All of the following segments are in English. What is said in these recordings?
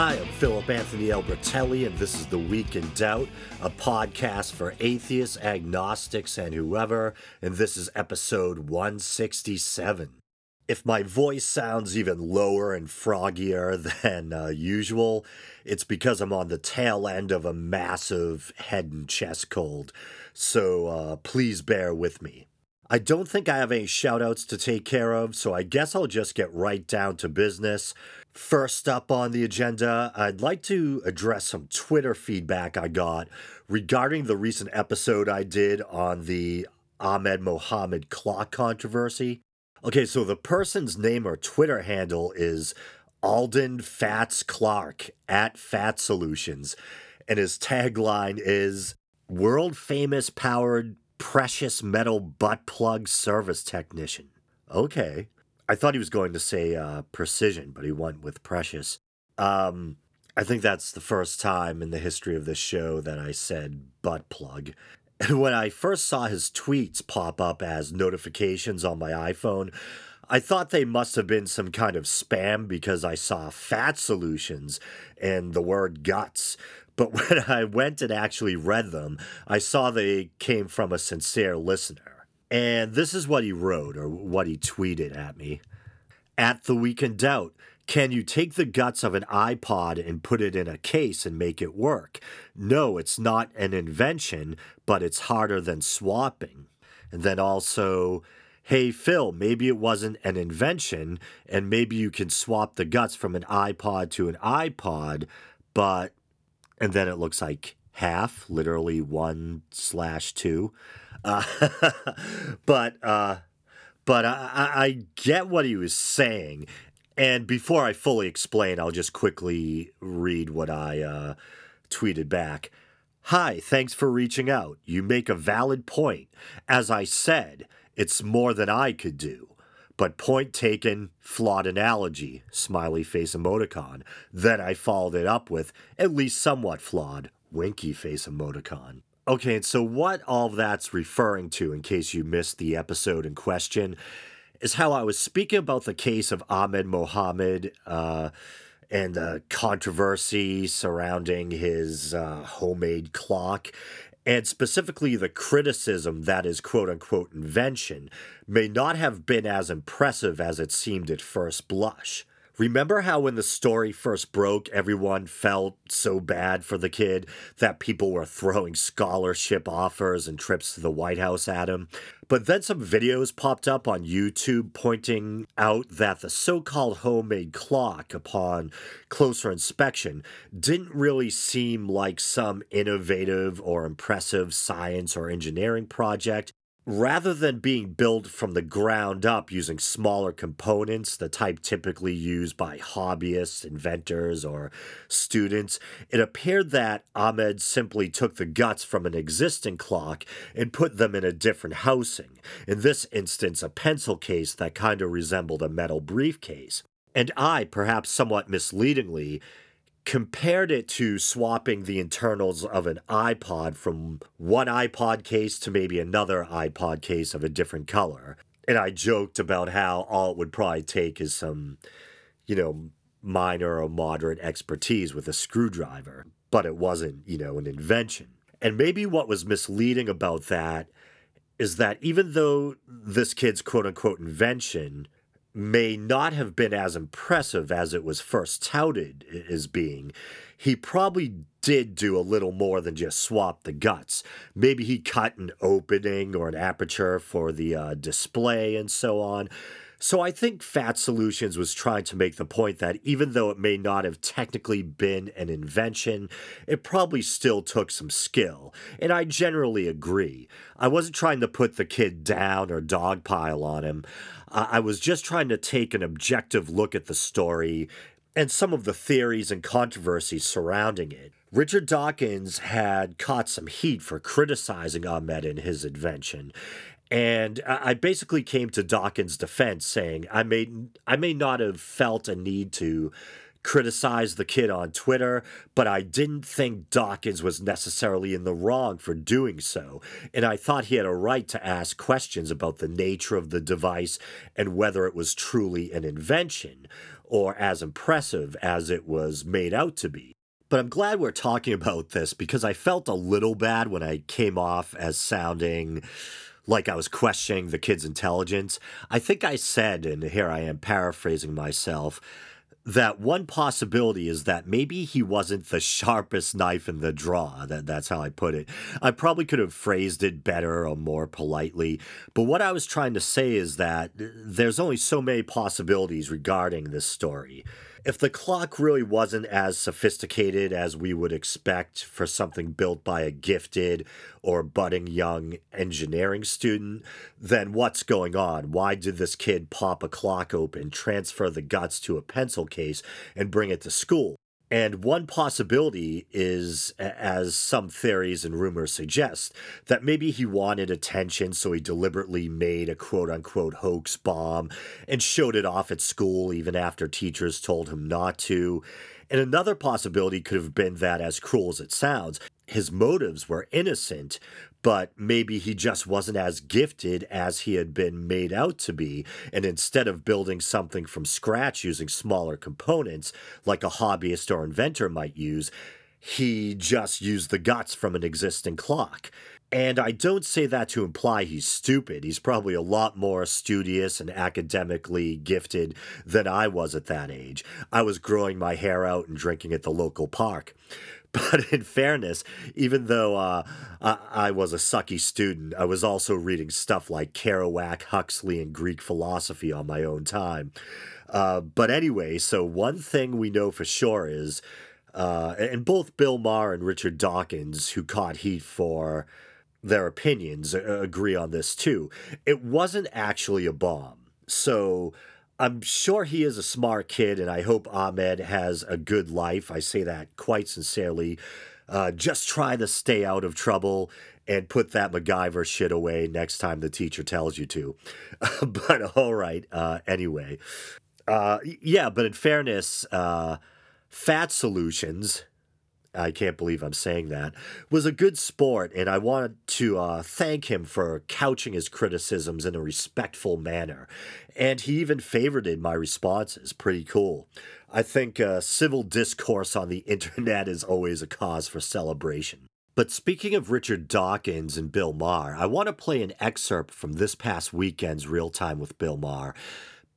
Hi, I'm Philip Anthony Albertelli, and this is The Week in Doubt, a podcast for atheists, agnostics, and whoever, and this is episode 167. If my voice sounds even lower and froggier than uh, usual, it's because I'm on the tail end of a massive head and chest cold, so uh, please bear with me. I don't think I have any shoutouts to take care of, so I guess I'll just get right down to business. First up on the agenda, I'd like to address some Twitter feedback I got regarding the recent episode I did on the Ahmed Mohammed clock controversy. Okay, so the person's name or Twitter handle is Alden Fats Clark at Fat Solutions, and his tagline is World famous powered precious metal butt plug service technician. Okay. I thought he was going to say uh, precision, but he went with precious. Um, I think that's the first time in the history of this show that I said butt plug. When I first saw his tweets pop up as notifications on my iPhone, I thought they must have been some kind of spam because I saw fat solutions and the word guts. But when I went and actually read them, I saw they came from a sincere listener. And this is what he wrote or what he tweeted at me. At the Week in Doubt, can you take the guts of an iPod and put it in a case and make it work? No, it's not an invention, but it's harder than swapping. And then also, hey, Phil, maybe it wasn't an invention, and maybe you can swap the guts from an iPod to an iPod, but, and then it looks like half, literally one slash two. Uh, but uh, but I, I get what he was saying. And before I fully explain, I'll just quickly read what I uh, tweeted back. Hi, thanks for reaching out. You make a valid point. As I said, it's more than I could do. But point taken, flawed analogy, smiley face emoticon. Then I followed it up with, at least somewhat flawed, winky face emoticon. Okay, so what all that's referring to, in case you missed the episode in question, is how I was speaking about the case of Ahmed Mohammed uh, and the controversy surrounding his uh, homemade clock, and specifically the criticism that his quote unquote invention may not have been as impressive as it seemed at first blush. Remember how when the story first broke, everyone felt so bad for the kid that people were throwing scholarship offers and trips to the White House at him? But then some videos popped up on YouTube pointing out that the so called homemade clock, upon closer inspection, didn't really seem like some innovative or impressive science or engineering project rather than being built from the ground up using smaller components, the type typically used by hobbyists, inventors, or students, it appeared that Ahmed simply took the guts from an existing clock and put them in a different housing, in this instance, a pencil case that kind of resembled a metal briefcase. And I, perhaps somewhat misleadingly, compared it to swapping the internals of an iPod from one iPod case to maybe another iPod case of a different color. And I joked about how all it would probably take is some, you know, minor or moderate expertise with a screwdriver, but it wasn't, you know, an invention. And maybe what was misleading about that is that even though this kid's quote unquote invention may not have been as impressive as it was first touted as being, he probably did do a little more than just swap the guts. Maybe he cut an opening or an aperture for the uh, display and so on. So I think Fat Solutions was trying to make the point that even though it may not have technically been an invention, it probably still took some skill. And I generally agree. I wasn't trying to put the kid down or dogpile on him. I was just trying to take an objective look at the story and some of the theories and controversies surrounding it. Richard Dawkins had caught some heat for criticizing Ahmed and his invention, and I basically came to Dawkins' defense saying I may I may not have felt a need to criticize the kid on Twitter, but I didn't think Dawkins was necessarily in the wrong for doing so, and I thought he had a right to ask questions about the nature of the device and whether it was truly an invention, or as impressive as it was made out to be. But I'm glad we're talking about this because I felt a little bad when I came off as sounding like I was questioning the kid's intelligence. I think I said, and here I am paraphrasing myself, that one possibility is that maybe he wasn't the sharpest knife in the drawer. That that's how I put it. I probably could have phrased it better or more politely, but what I was trying to say is that uh, there's only so many possibilities regarding this story. If the clock really wasn't as sophisticated as we would expect for something built by a gifted or budding young engineering student, then what's going on? Why did this kid pop a clock open, transfer the guts to a pencil case, and bring it to school? And one possibility is, as some theories and rumors suggest, that maybe he wanted attention, so he deliberately made a quote unquote hoax bomb and showed it off at school even after teachers told him not to. And another possibility could have been that, as cruel as it sounds, his motives were innocent, but maybe he just wasn't as gifted as he had been made out to be. And instead of building something from scratch using smaller components like a hobbyist or inventor might use, he just used the guts from an existing clock. And I don't say that to imply he's stupid. He's probably a lot more studious and academically gifted than I was at that age. I was growing my hair out and drinking at the local park. But in fairness, even though uh, I, I, was a sucky student, I was also reading stuff like Kerouac, Huxley, and Greek philosophy on my own time. Uh, but anyway, so one thing we know for sure is, uh, and both Bill Maher and Richard Dawkins, who caught heat for their opinions, agree on this too. It wasn't actually a bomb. So I'm sure he is a smart kid, and I hope Ahmed has a good life. I say that quite sincerely. Uh, just try to stay out of trouble and put that MacGyver shit away next time the teacher tells you to. but all right, uh, anyway. Uh, yeah, but in fairness, uh, Fat Solutions I can't believe I'm saying that, was a good sport, and I wanted to uh, thank him for couching his criticisms in a respectful manner. And he even favorited my responses. Pretty cool. I think uh, civil discourse on the internet is always a cause for celebration. But speaking of Richard Dawkins and Bill Maher, I want to play an excerpt from this past weekend's Real Time with Bill Maher.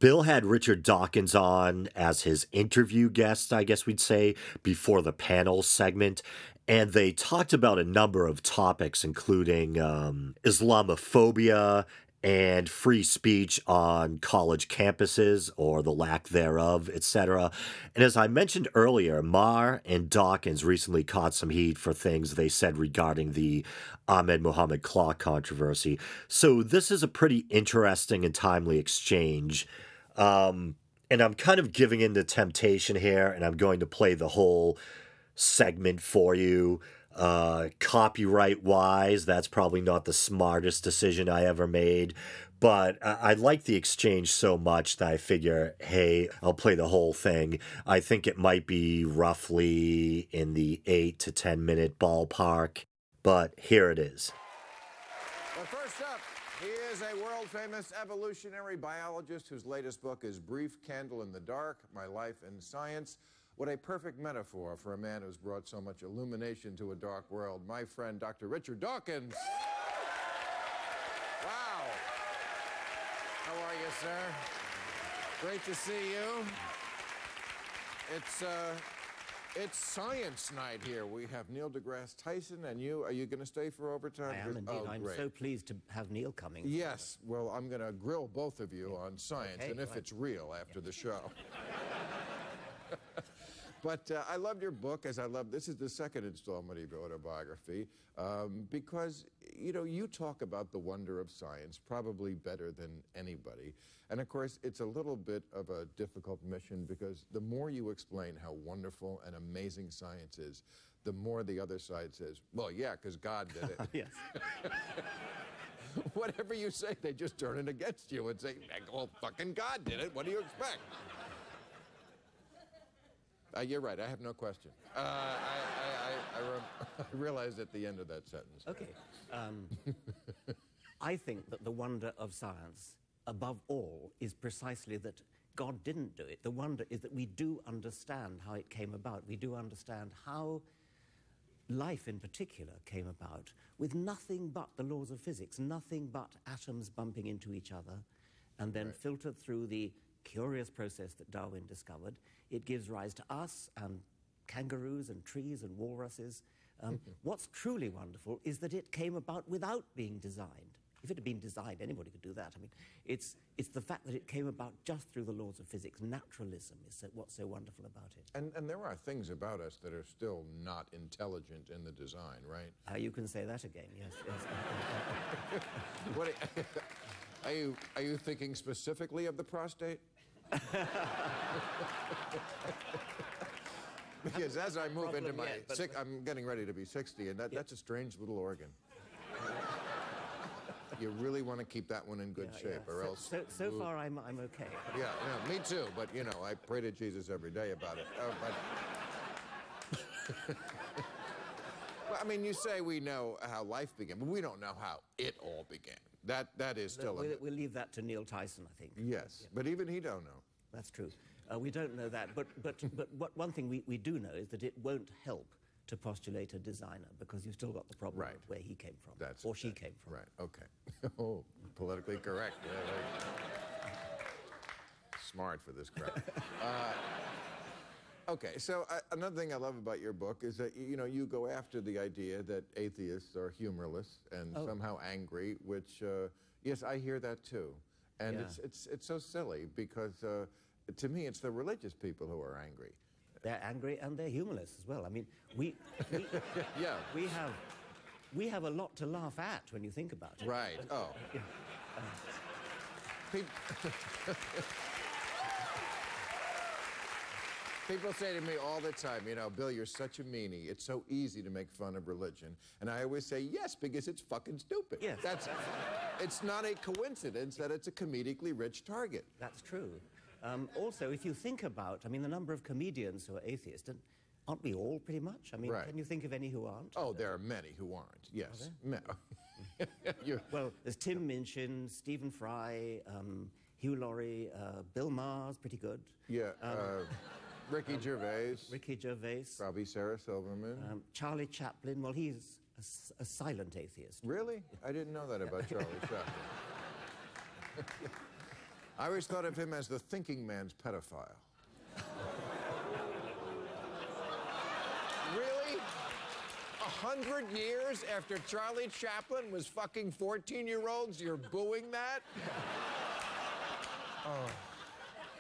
Bill had Richard Dawkins on as his interview guest, I guess we'd say, before the panel segment. And they talked about a number of topics, including um, Islamophobia and free speech on college campuses or the lack thereof, etc. And as I mentioned earlier, Maher and Dawkins recently caught some heat for things they said regarding the Ahmed Muhammad clock controversy. So this is a pretty interesting and timely exchange. Um, and I'm kind of giving in to temptation here, and I'm going to play the whole segment for you. Uh, copyright wise, that's probably not the smartest decision I ever made, but I, I like the exchange so much that I figure, hey, I'll play the whole thing. I think it might be roughly in the eight to 10 minute ballpark, but here it is. Well, first up, he is a world famous evolutionary biologist whose latest book is Brief Candle in the Dark My Life in Science. What a perfect metaphor for a man who's brought so much illumination to a dark world. My friend, Dr. Richard Dawkins. Wow. How are you, sir? Great to see you. It's, uh, it's science night here. We have Neil deGrasse Tyson and you. Are you going to stay for overtime? I am indeed. Oh, I'm great. so pleased to have Neil coming. Yes. Well, I'm going to grill both of you on science Okay, and if right. it's real after the show. but uh, I loved your book, as I love. This is the second installment of your autobiography, um, because you know you talk about the wonder of science probably better than anybody. And of course, it's a little bit of a difficult mission because the more you explain how wonderful and amazing science is, the more the other side says, "Well, yeah, because God did it." Yes. Whatever you say, they just turn it against you and say, well, fucking God did it. What do you expect? Uh, you're right. I have no question. Uh, I, I, I, I, re- I realized at the end of that sentence. Okay. Um, I think that the wonder of science, above all, is precisely that God didn't do it. The wonder is that we do understand how it came about. We do understand how life in particular came about with nothing but the laws of physics, nothing but atoms bumping into each other, and then filtered through the curious process that Darwin discovered. It gives rise to us and kangaroos and trees and walruses. Um, what's truly wonderful is that it came about without being designed. If it had been designed, anybody could do that. I mean, it's, it's the fact that it came about just through the laws of physics. Naturalism is so, what's so wonderful about it. And, and there are things about us that are still not intelligent in the design, right? Uh, you can say that again, yes. yes. What are, are you are you thinking specifically of the prostate? Because as I move into my yet, sick, I'm getting ready to be 60, and that, that's a strange little organ. you really want to keep that one in good Yeah, shape, yeah. or so, else. So, so far, I'm, I'm okay. Yeah, yeah, me too. But you know, I pray to Jesus every day about it. Uh, but well, I mean, you say we know how life began, but we don't know how it all began. That that is still. a We'll, we'll leave that to Neil Tyson, I think. yes, but even he don't know. That's true. Uh, we don't know that, but, but, but what, one thing we, we do know is that it won't help to postulate a designer because you've still got the problem Right. where he came from That's or she came from. Right. Okay. oh, politically correct. Yeah. Smart for this crowd. uh, okay. So uh, another thing I love about your book is that you know you go after the idea that atheists are humorless and Oh. somehow angry, which uh, yes, I hear that too, and Yeah. it's it's it's so silly because uh, to me it's the religious people who are angry. They're angry and they're humorless as well. I mean, we, we, Yeah. we, have, we have a lot to laugh at when you think about it. Right. Oh. People say to me all the time, you know, Bill, you're such a meanie. It's so easy to make fun of religion. And I always say, yes, because it's fucking stupid. Yes. That's, it's not a coincidence that it's a comedically rich target. That's true. Um, also, if you think about, I mean, the number of comedians who are atheists, and aren't we all pretty much? I mean, Right. can you think of any who aren't? Oh, there are many who aren't. Yes. Me- you Well, there's Tim Minchin, Stephen Fry, um, Hugh Laurie, uh, Bill Maher's pretty good. yeah. uh, Ricky Gervais. Ricky Gervais, Probably Sarah Silverman. um, Charlie Chaplin. Well, he's a silent atheist. Really? I didn't know that about Charlie Chaplin. I always thought of him as the thinking man's pedophile. really? A hundred years after Charlie Chaplin was fucking 14 year olds, you're booing that? Oh,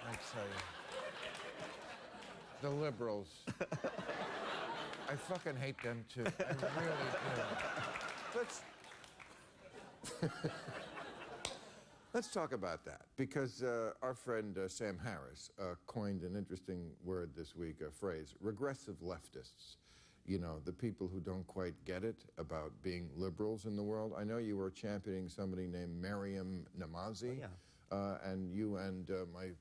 I tell you. The liberals. I fucking hate them too. I really do. Let's Let's talk about that because uh, our friend uh, Sam Harris uh, coined an interesting word this week, a phrase: regressive leftists. You know, the people who don't quite get it about being liberals in the world. I know you were championing somebody named Maryam Namazie, yeah. uh, and you and uh, my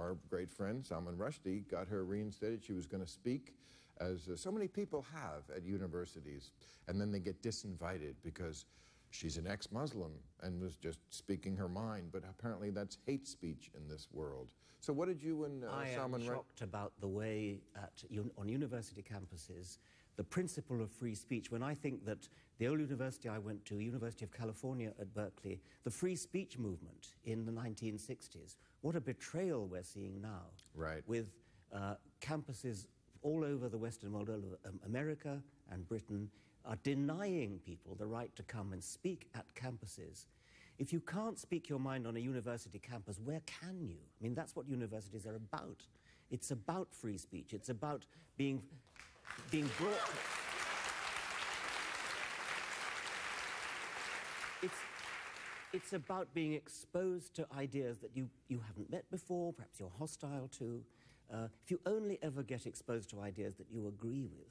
our great friend Salman Rushdie got her reinstated. She was going to speak, as uh, so many people have at universities, and then they get disinvited because she's an ex-Muslim and was just speaking her mind. But apparently, that's hate speech in this world. So, what did you and uh, I am Salman? Ru- shocked about the way at, on university campuses the principle of free speech. When I think that the old university I went to, University of California at Berkeley, the free speech movement in the 1960s, what a betrayal we're seeing now. Right. With uh, campuses all over the Western world, all over um, America and Britain, are denying people the right to come and speak at campuses. If you can't speak your mind on a university campus, where can you? I mean, that's what universities are about. It's about free speech. It's about being, being brought. It's, it's about being exposed to ideas that you, you haven't met before, perhaps you're hostile to. Uh, if you only ever get exposed to ideas that you agree with,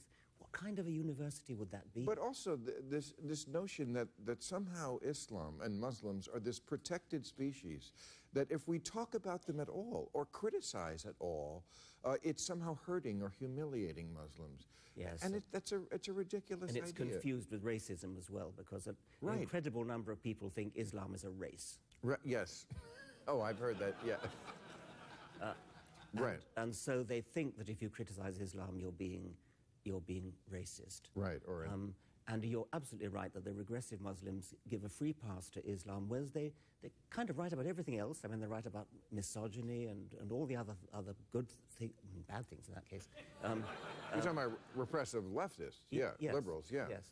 what kind of a university would that be? But also th- this, this notion that, that somehow Islam and Muslims are this protected species, that if we talk about them at all or criticize at all, uh, it's somehow hurting or humiliating Muslims. Yes. And it, that's a, it's a ridiculous and it's idea. confused with racism as well, because a, Right. an incredible number of people think Islam is a race. Yes. Oh, I've heard that, yeah. right, And so they think that if you criticize Islam, you're being, you're being racist. right. Or Um, and you're absolutely right that the regressive Muslims give a free pass to Islam, whereas they, they kind of write about everything else. I mean, they write about misogyny and, and all the other, other good things, bad things in that case. Um, you're talking about repressive leftists, yeah, yes, liberals, yeah. Yes.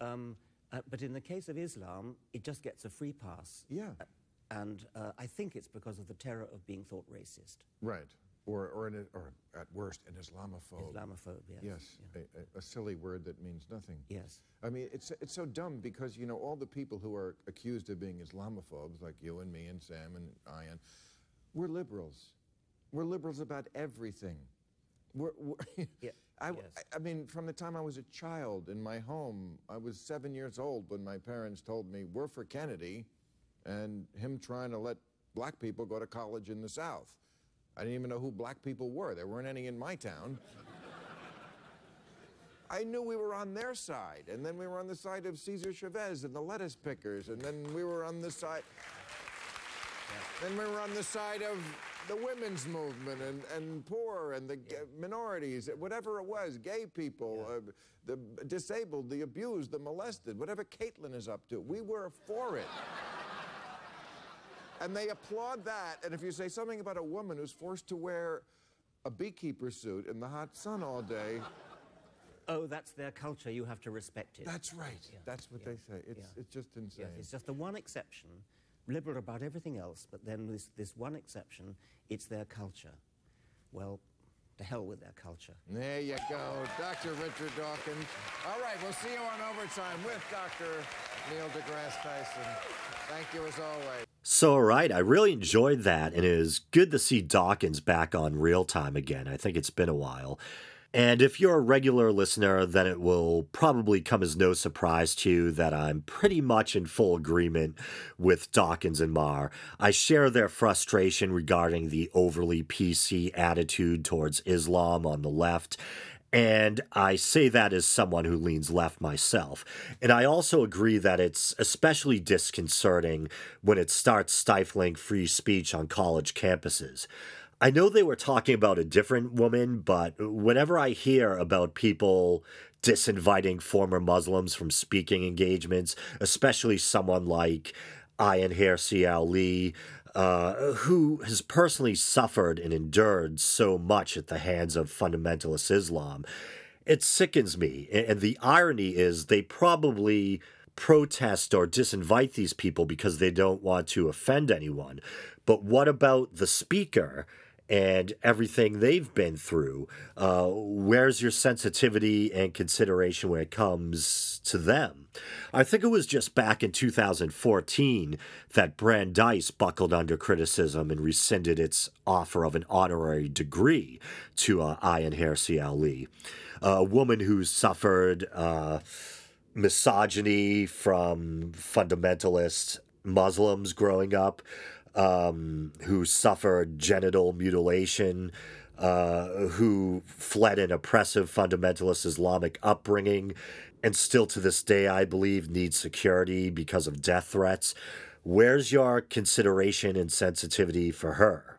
Um, uh, but in the case of Islam, it just gets a free pass. Yeah. Uh, and uh, I think it's because of the terror of being thought racist. Right. Or, or, an, or at worst, an Islamophobe. Islamophobe, yes. Yes, yeah. a, a- silly word that means nothing. Yes. I mean, it's, it's so dumb because, you know, all the people who are accused of being Islamophobes, like you and me and Sam and Ian, we're liberals. We're liberals about everything. We're, we're Yeah, I, yes. I mean, from the time I was a child in my home, I was seven years old when my parents told me, we're for Kennedy and him trying to let black people go to college in the South. I didn't even know who black people were. There weren't any in my town. I knew we were on their side, and then we were on the side of Cesar Chavez and the lettuce pickers, and then we were on the side. Then we were on the side of the women's movement and, and poor and the g- minorities, whatever it was, gay people, uh, the disabled, the abused, the molested, whatever Caitlyn is up to. We were for it. And they applaud that. And if you say something about a woman who's forced to wear a beekeeper suit in the hot sun all day, Oh, that's their culture. You have to respect it. that's right. That's what they say. It's, yeah. it's just insane. Yes, it's just the one exception, liberal about everything else, but then this, this one exception, it's their culture. Well, to hell with their culture. There you go, Dr. Richard Dawkins. All right, we'll see you on overtime with Dr. Neil deGrasse Tyson. Thank you as always. So, all right, I really enjoyed that, and it is good to see Dawkins back on real time again. I think it's been a while. And if you're a regular listener, then it will probably come as no surprise to you that I'm pretty much in full agreement with Dawkins and Maher. I share their frustration regarding the overly PC attitude towards Islam on the left. And I say that as someone who leans left myself. And I also agree that it's especially disconcerting when it starts stifling free speech on college campuses. I know they were talking about a different woman, but whenever I hear about people disinviting former Muslims from speaking engagements, especially someone like Ayaan Hirsi Ali, uh, who has personally suffered and endured so much at the hands of fundamentalist Islam, it sickens me. And the irony is they probably protest or disinvite these people because they don't want to offend anyone. But what about the speaker? And everything they've been through. Uh, where's your sensitivity and consideration when it comes to them? I think it was just back in 2014 that Brandeis buckled under criticism and rescinded its offer of an honorary degree to uh, Ayaan Hirsi Ali, a woman who suffered uh, misogyny from fundamentalist Muslims growing up um, who suffered genital mutilation, uh, who fled an oppressive fundamentalist Islamic upbringing, and still to this day, I believe, need security because of death threats. Where's your consideration and sensitivity for her?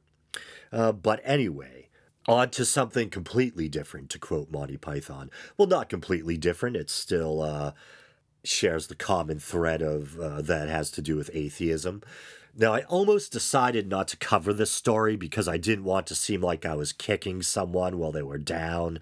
Uh, but anyway, on to something completely different, to quote Monty Python. Well, not completely different. It still uh, shares the common thread of uh, that has to do with atheism. Now, I almost decided not to cover this story because I didn't want to seem like I was kicking someone while they were down.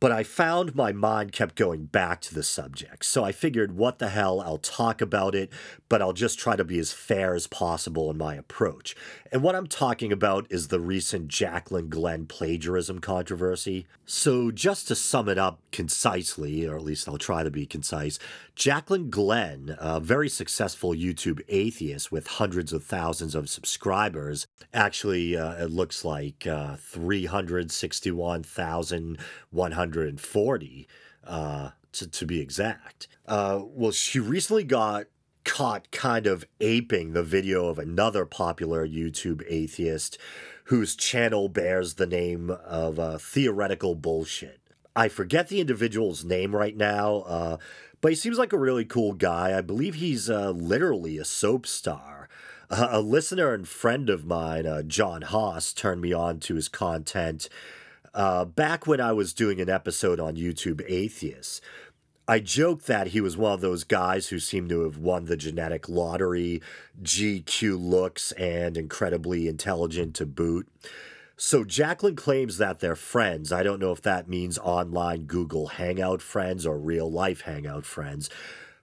But I found my mind kept going back to the subject. So I figured, what the hell, I'll talk about it, but I'll just try to be as fair as possible in my approach. And what I'm talking about is the recent Jaclyn Glenn plagiarism controversy. So, just to sum it up concisely, or at least I'll try to be concise, Jaclyn Glenn, a very successful YouTube atheist with hundreds of thousands of subscribers, actually, uh, it looks like uh, 361,140. uh, to, to be exact. Uh, well, she recently got caught kind of aping the video of another popular YouTube atheist whose channel bears the name of uh, Theoretical Bullshit. I forget the individual's name right now, uh, but he seems like a really cool guy. I believe he's uh, literally a soap star. A listener and friend of mine, uh, John Haas, turned me on to his content uh, back when I was doing an episode on YouTube Atheists. I joked that he was one of those guys who seemed to have won the genetic lottery, GQ looks, and incredibly intelligent to boot. So Jaclyn claims that they're friends. I don't know if that means online Google Hangout friends or real life Hangout friends.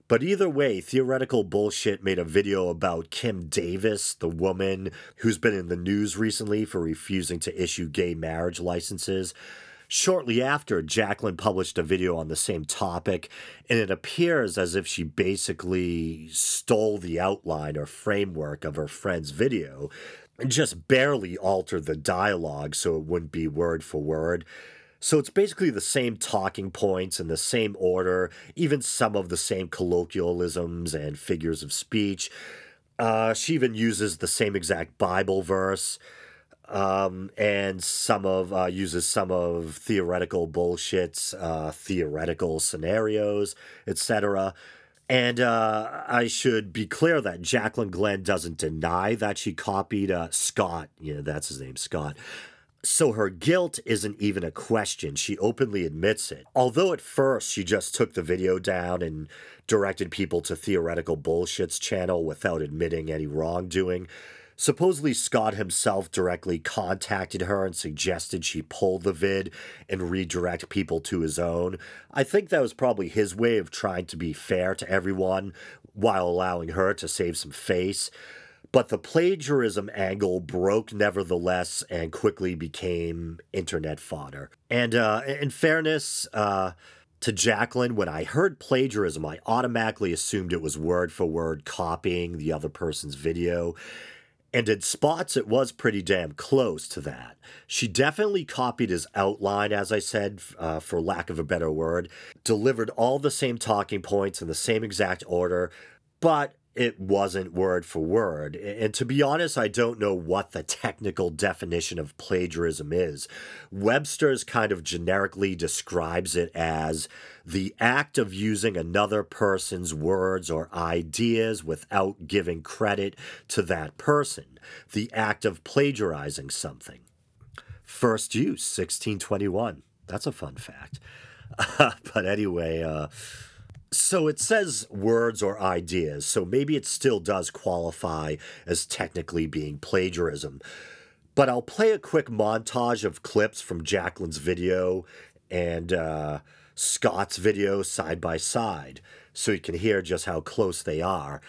But either way, Theoretical Bullshit made a video about Kim Davis, the woman who's been in the news recently for refusing to issue gay marriage licenses. Shortly after, Jaclyn published a video on the same topic, and it appears as if she basically stole the outline or framework of her friend's video and just barely altered the dialogue so it wouldn't be word for word. So it's basically the same talking points in the same order, even some of the same colloquialisms and figures of speech. Uh, she even uses the same exact Bible verse um, and some of uh, uses some of theoretical bullshits, uh, theoretical scenarios, etc. And uh, I should be clear that Jaclyn Glenn doesn't deny that she copied uh, Scott. Yeah, that's his name, Scott. So her guilt isn't even a question. She openly admits it. Although at first she just took the video down and directed people to Theoretical Bullshit's channel without admitting any wrongdoing. Supposedly, Scott himself directly contacted her and suggested she pull the vid and redirect people to his own. I think that was probably his way of trying to be fair to everyone while allowing her to save some face. But the plagiarism angle broke nevertheless and quickly became internet fodder. And uh, in fairness, uh, to Jaclyn, when I heard plagiarism, I automatically assumed it was word for word copying the other person's video. And in spots, it was pretty damn close to that. She definitely copied his outline, as I said, uh, for lack of a better word, delivered all the same talking points in the same exact order, but it wasn't word for word. And to be honest, I don't know what the technical definition of plagiarism is. Webster's kind of generically describes it as the act of using another person's words or ideas without giving credit to that person, the act of plagiarizing something. First use, 1621. That's a fun fact. but anyway, uh, so it says words or ideas, so maybe it still does qualify as technically being plagiarism. But I'll play a quick montage of clips from Jaclyn's video and uh, Scott's video side by side so you can hear just how close they are.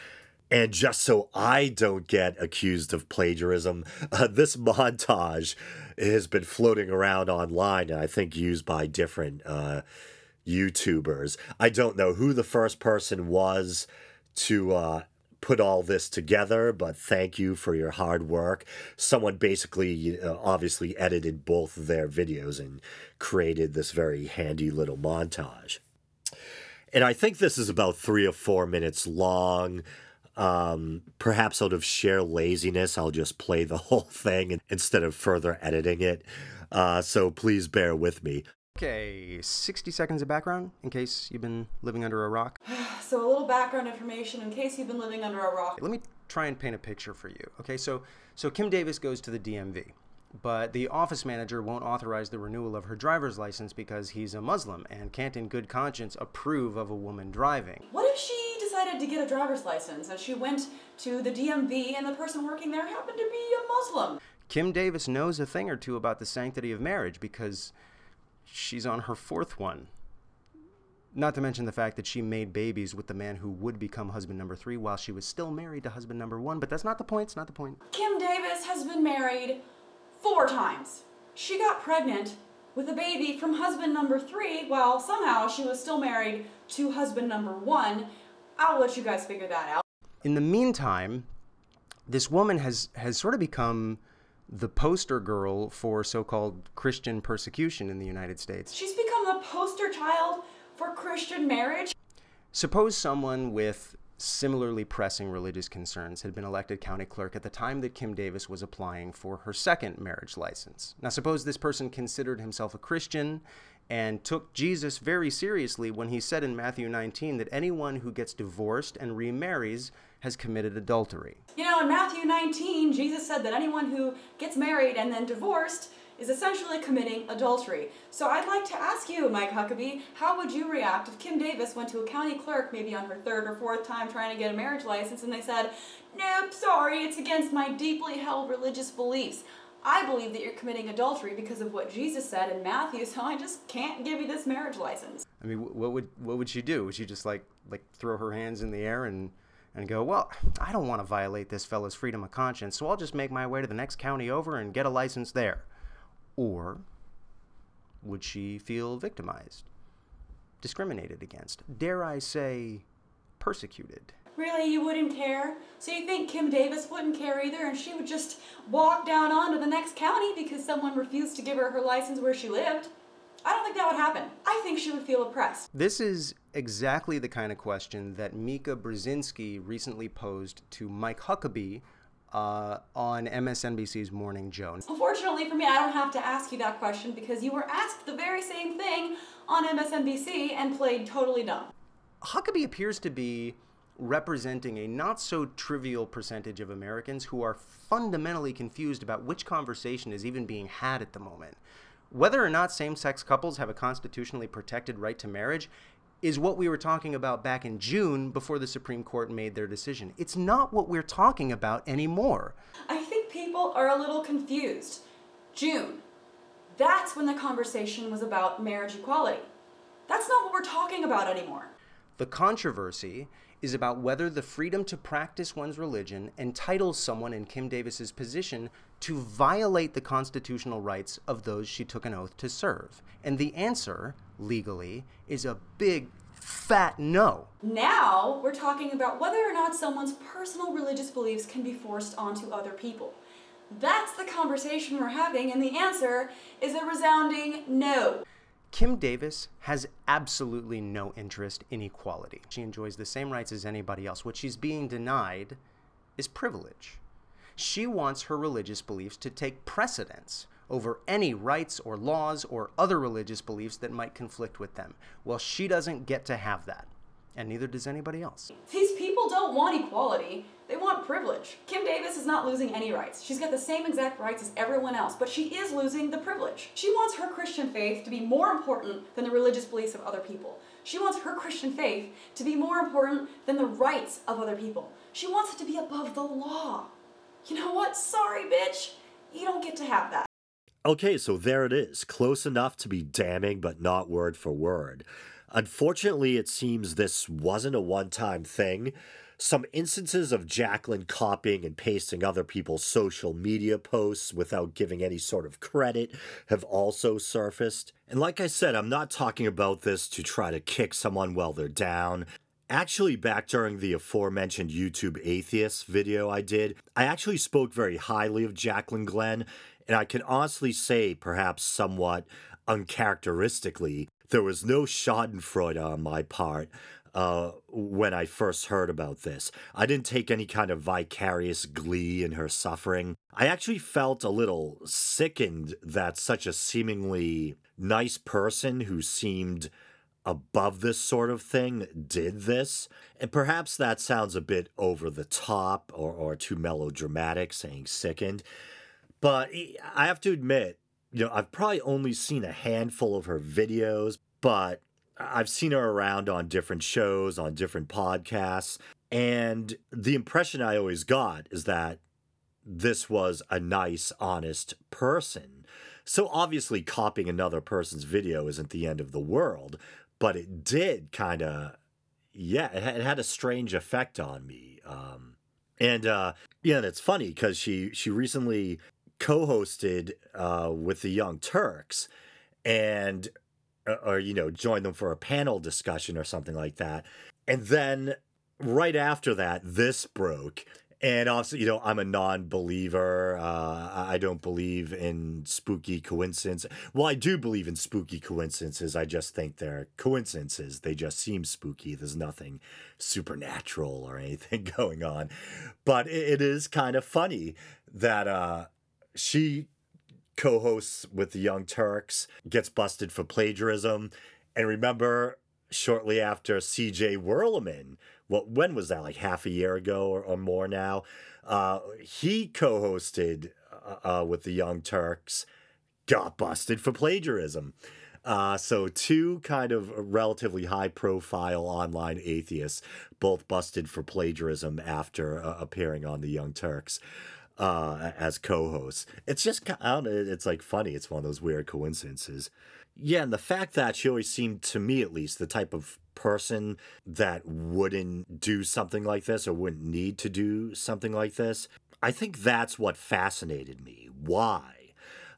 And just so I don't get accused of plagiarism, uh, this montage has been floating around online and I think used by different. Uh, YouTubers. I don't know who the first person was to uh, put all this together, but thank you for your hard work. Someone basically, uh, obviously, edited both their videos and created this very handy little montage. And I think this is about three or four minutes long. Um, perhaps out of sheer laziness, I'll just play the whole thing instead of further editing it. Uh, so please bear with me. Okay, 60 seconds of background in case you've been living under a rock. So, a little background information in case you've been living under a rock. Let me try and paint a picture for you. Okay, so so Kim Davis goes to the DMV, but the office manager won't authorize the renewal of her driver's license because he's a Muslim and can't, in good conscience, approve of a woman driving. What if she decided to get a driver's license and she went to the DMV and the person working there happened to be a Muslim? Kim Davis knows a thing or two about the sanctity of marriage because she's on her fourth one. Not to mention the fact that she made babies with the man who would become husband number three while she was still married to husband number one, but that's not the point. It's not the point. Kim Davis has been married four times. She got pregnant with a baby from husband number three while somehow she was still married to husband number one. I'll let you guys figure that out. In the meantime, this woman has, has sort of become the poster girl for so called Christian persecution in the United States. She's become the poster child for Christian marriage? Suppose someone with similarly pressing religious concerns had been elected county clerk at the time that Kim Davis was applying for her second marriage license. Now, suppose this person considered himself a Christian and took Jesus very seriously when he said in Matthew 19 that anyone who gets divorced and remarries has committed adultery. You know, in Matthew 19, Jesus said that anyone who gets married and then divorced is essentially committing adultery. So I'd like to ask you, Mike Huckabee, how would you react if Kim Davis went to a county clerk, maybe on her third or fourth time trying to get a marriage license, and they said, Nope, sorry, it's against my deeply held religious beliefs. I believe that you're committing adultery because of what Jesus said in Matthew, so I just can't give you this marriage license. I mean, what would what would she do? Would she just like like throw her hands in the air and and go, well, I don't want to violate this fellow's freedom of conscience, so I'll just make my way to the next county over and get a license there? Or would she feel victimized, discriminated against, dare I say, persecuted? Really, you wouldn't care? So you think Kim Davis wouldn't care either and she would just walk down on to the next county because someone refused to give her her license where she lived? I don't think that would happen. I think she would feel oppressed. This is exactly the kind of question that Mika Brzezinski recently posed to Mike Huckabee uh, on MSNBC's Morning Joe. Unfortunately for me, I don't have to ask you that question because you were asked the very same thing on MSNBC and played totally dumb. Huckabee appears to be representing a not so trivial percentage of Americans who are fundamentally confused about which conversation is even being had at the moment. Whether or not same sex couples have a constitutionally protected right to marriage is what we were talking about back in June before the Supreme Court made their decision. It's not what we're talking about anymore. I think people are a little confused. June, that's when the conversation was about marriage equality. That's not what we're talking about anymore. The controversy is about whether the freedom to practice one's religion entitles someone in Kim Davis's position to violate the constitutional rights of those she took an oath to serve. And the answer, legally, is a big fat no. Now we're talking about whether or not someone's personal religious beliefs can be forced onto other people. That's the conversation we're having, and the answer is a resounding no. Kim Davis has absolutely no interest in equality. She enjoys the same rights as anybody else. What she's being denied is privilege. She wants her religious beliefs to take precedence over any rights or laws or other religious beliefs that might conflict with them. Well, she doesn't get to have that, and neither does anybody else. These people don't want equality, they want privilege. Kim Davis is not losing any rights. She's got the same exact rights as everyone else, but she is losing the privilege. She wants her Christian faith to be more important than the religious beliefs of other people. She wants her Christian faith to be more important than the rights of other people. She wants it to be above the law. You know what? Sorry, bitch. You don't get to have that. Okay, so there it is. Close enough to be damning, but not word for word. Unfortunately, it seems this wasn't a one time thing. Some instances of Jaclyn copying and pasting other people's social media posts without giving any sort of credit have also surfaced. And like I said, I'm not talking about this to try to kick someone while they're down. Actually, back during the aforementioned YouTube Atheist video I did, I actually spoke very highly of Jaclyn Glenn, and I can honestly say, perhaps somewhat uncharacteristically, there was no schadenfreude on my part uh, when I first heard about this. I didn't take any kind of vicarious glee in her suffering. I actually felt a little sickened that such a seemingly nice person who seemed above this sort of thing did this. And perhaps that sounds a bit over the top or, or too melodramatic, saying sickened. But I have to admit, you know, I've probably only seen a handful of her videos, but I've seen her around on different shows, on different podcasts. And the impression I always got is that this was a nice, honest person. So obviously, copying another person's video isn't the end of the world, but it did kind of, yeah, it had a strange effect on me. Um, and uh, yeah, it's funny because she she recently co-hosted uh, with the Young Turks, and uh, or you know joined them for a panel discussion or something like that, and then right after that, this broke. And also, you know, I'm a non-believer. Uh, I don't believe in spooky coincidence. Well, I do believe in spooky coincidences. I just think they're coincidences. They just seem spooky. There's nothing supernatural or anything going on. But it is kind of funny that uh, she co-hosts with the Young Turks, gets busted for plagiarism, and remember shortly after C.J. Werleman what when was that? Like half a year ago or, or more now? Uh, he co-hosted uh, uh, with the young turks got busted for plagiarism. Uh, so two kind of relatively high profile online atheists both busted for plagiarism after uh, appearing on the young turks uh, as co-hosts. It's just i don't know it's like funny it's one of those weird coincidences. Yeah, and the fact that she always seemed to me at least the type of person that wouldn't do something like this or wouldn't need to do something like this. I think that's what fascinated me. Why?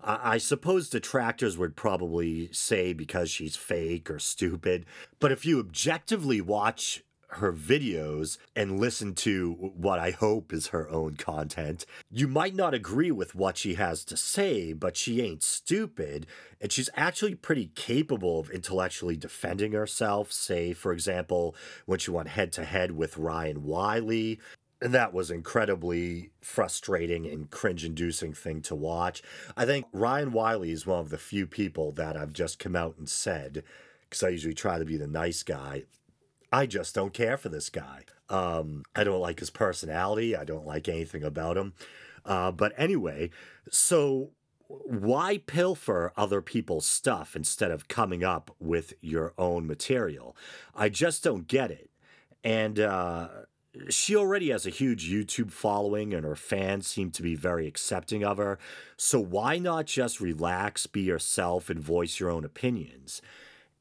I suppose detractors would probably say because she's fake or stupid, but if you objectively watch her videos and listen to what I hope is her own content, you might not agree with what she has to say, but she ain't stupid. And she's actually pretty capable of intellectually defending herself. Say, for example, when she went head to head with Ryan Wiley. And that was incredibly frustrating and cringe inducing thing to watch. I think Ryan Wiley is one of the few people that I've just come out and said, because I usually try to be the nice guy, I just don't care for this guy. Um, I don't like his personality. I don't like anything about him. Uh, but anyway, so why pilfer other people's stuff instead of coming up with your own material? I just don't get it. And uh, she already has a huge YouTube following, and her fans seem to be very accepting of her. So why not just relax, be yourself, and voice your own opinions?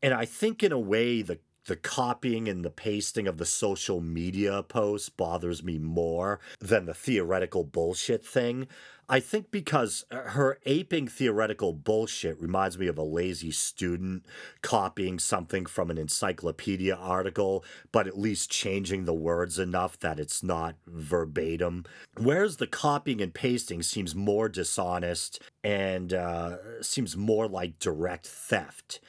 And I think, in a way, the the copying and the pasting of the social media posts bothers me more than the theoretical bullshit thing. I think because her aping theoretical bullshit reminds me of a lazy student copying something from an encyclopedia article, but at least changing the words enough that it's not verbatim. Whereas the copying and pasting seems more dishonest and uh, seems more like direct theft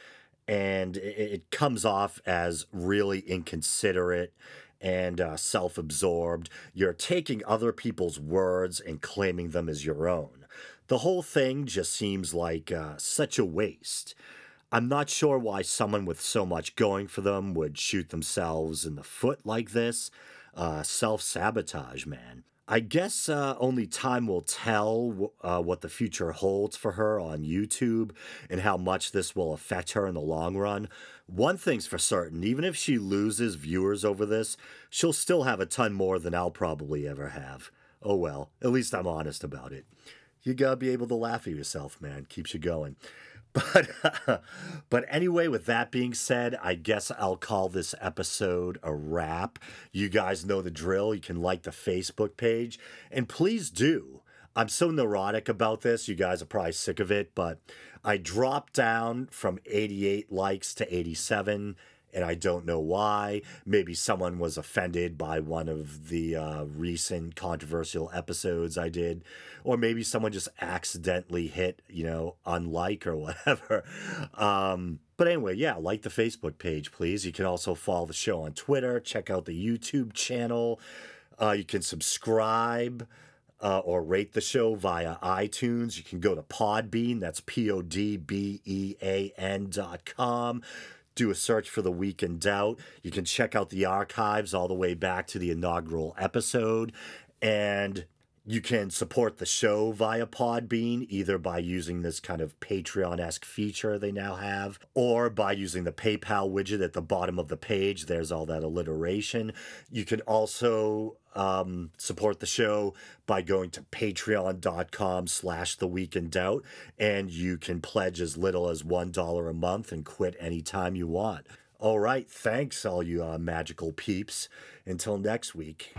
and it, comes off as really inconsiderate and uh, self absorbed. You're taking other people's words and claiming them as your own. The whole thing just seems like uh, such a waste. I'm not sure why someone with so much going for them would shoot themselves in the foot like this. Uh, self sabotage, man. I guess uh, only time will tell uh, what the future holds for her on YouTube and how much this will affect her in the long run. One thing's for certain even if she loses viewers over this, she'll still have a ton more than I'll probably ever have. Oh well, at least I'm honest about it. You gotta be able to laugh at yourself, man. Keeps you going. But uh, but anyway, with that being said, I guess I'll call this episode a wrap. You guys know the drill. You can like the Facebook page, and please do. I'm so neurotic about this. You guys are probably sick of it, but I dropped down from 88 likes to 87 and I don't know why. Maybe someone was offended by one of the uh, recent controversial episodes I did, or maybe someone just accidentally hit, you know, unlike or whatever. Um, but anyway, yeah, like the Facebook page, please. You can also follow the show on Twitter, check out the YouTube channel. Uh, you can subscribe. Uh, or rate the show via iTunes. You can go to Podbean, that's P O D B E A N dot com do a search for The Week in Doubt. You can check out the archives all the way back to the inaugural episode. And you can support the show via Podbean, either by using this kind of Patreon esque feature they now have, or by using the PayPal widget at the bottom of the page. There's all that alliteration. You can also um, support the show by going to patreon.com slash the week in doubt and you can pledge as little as one dollar a month and quit anytime you want all right thanks all you uh, magical peeps until next week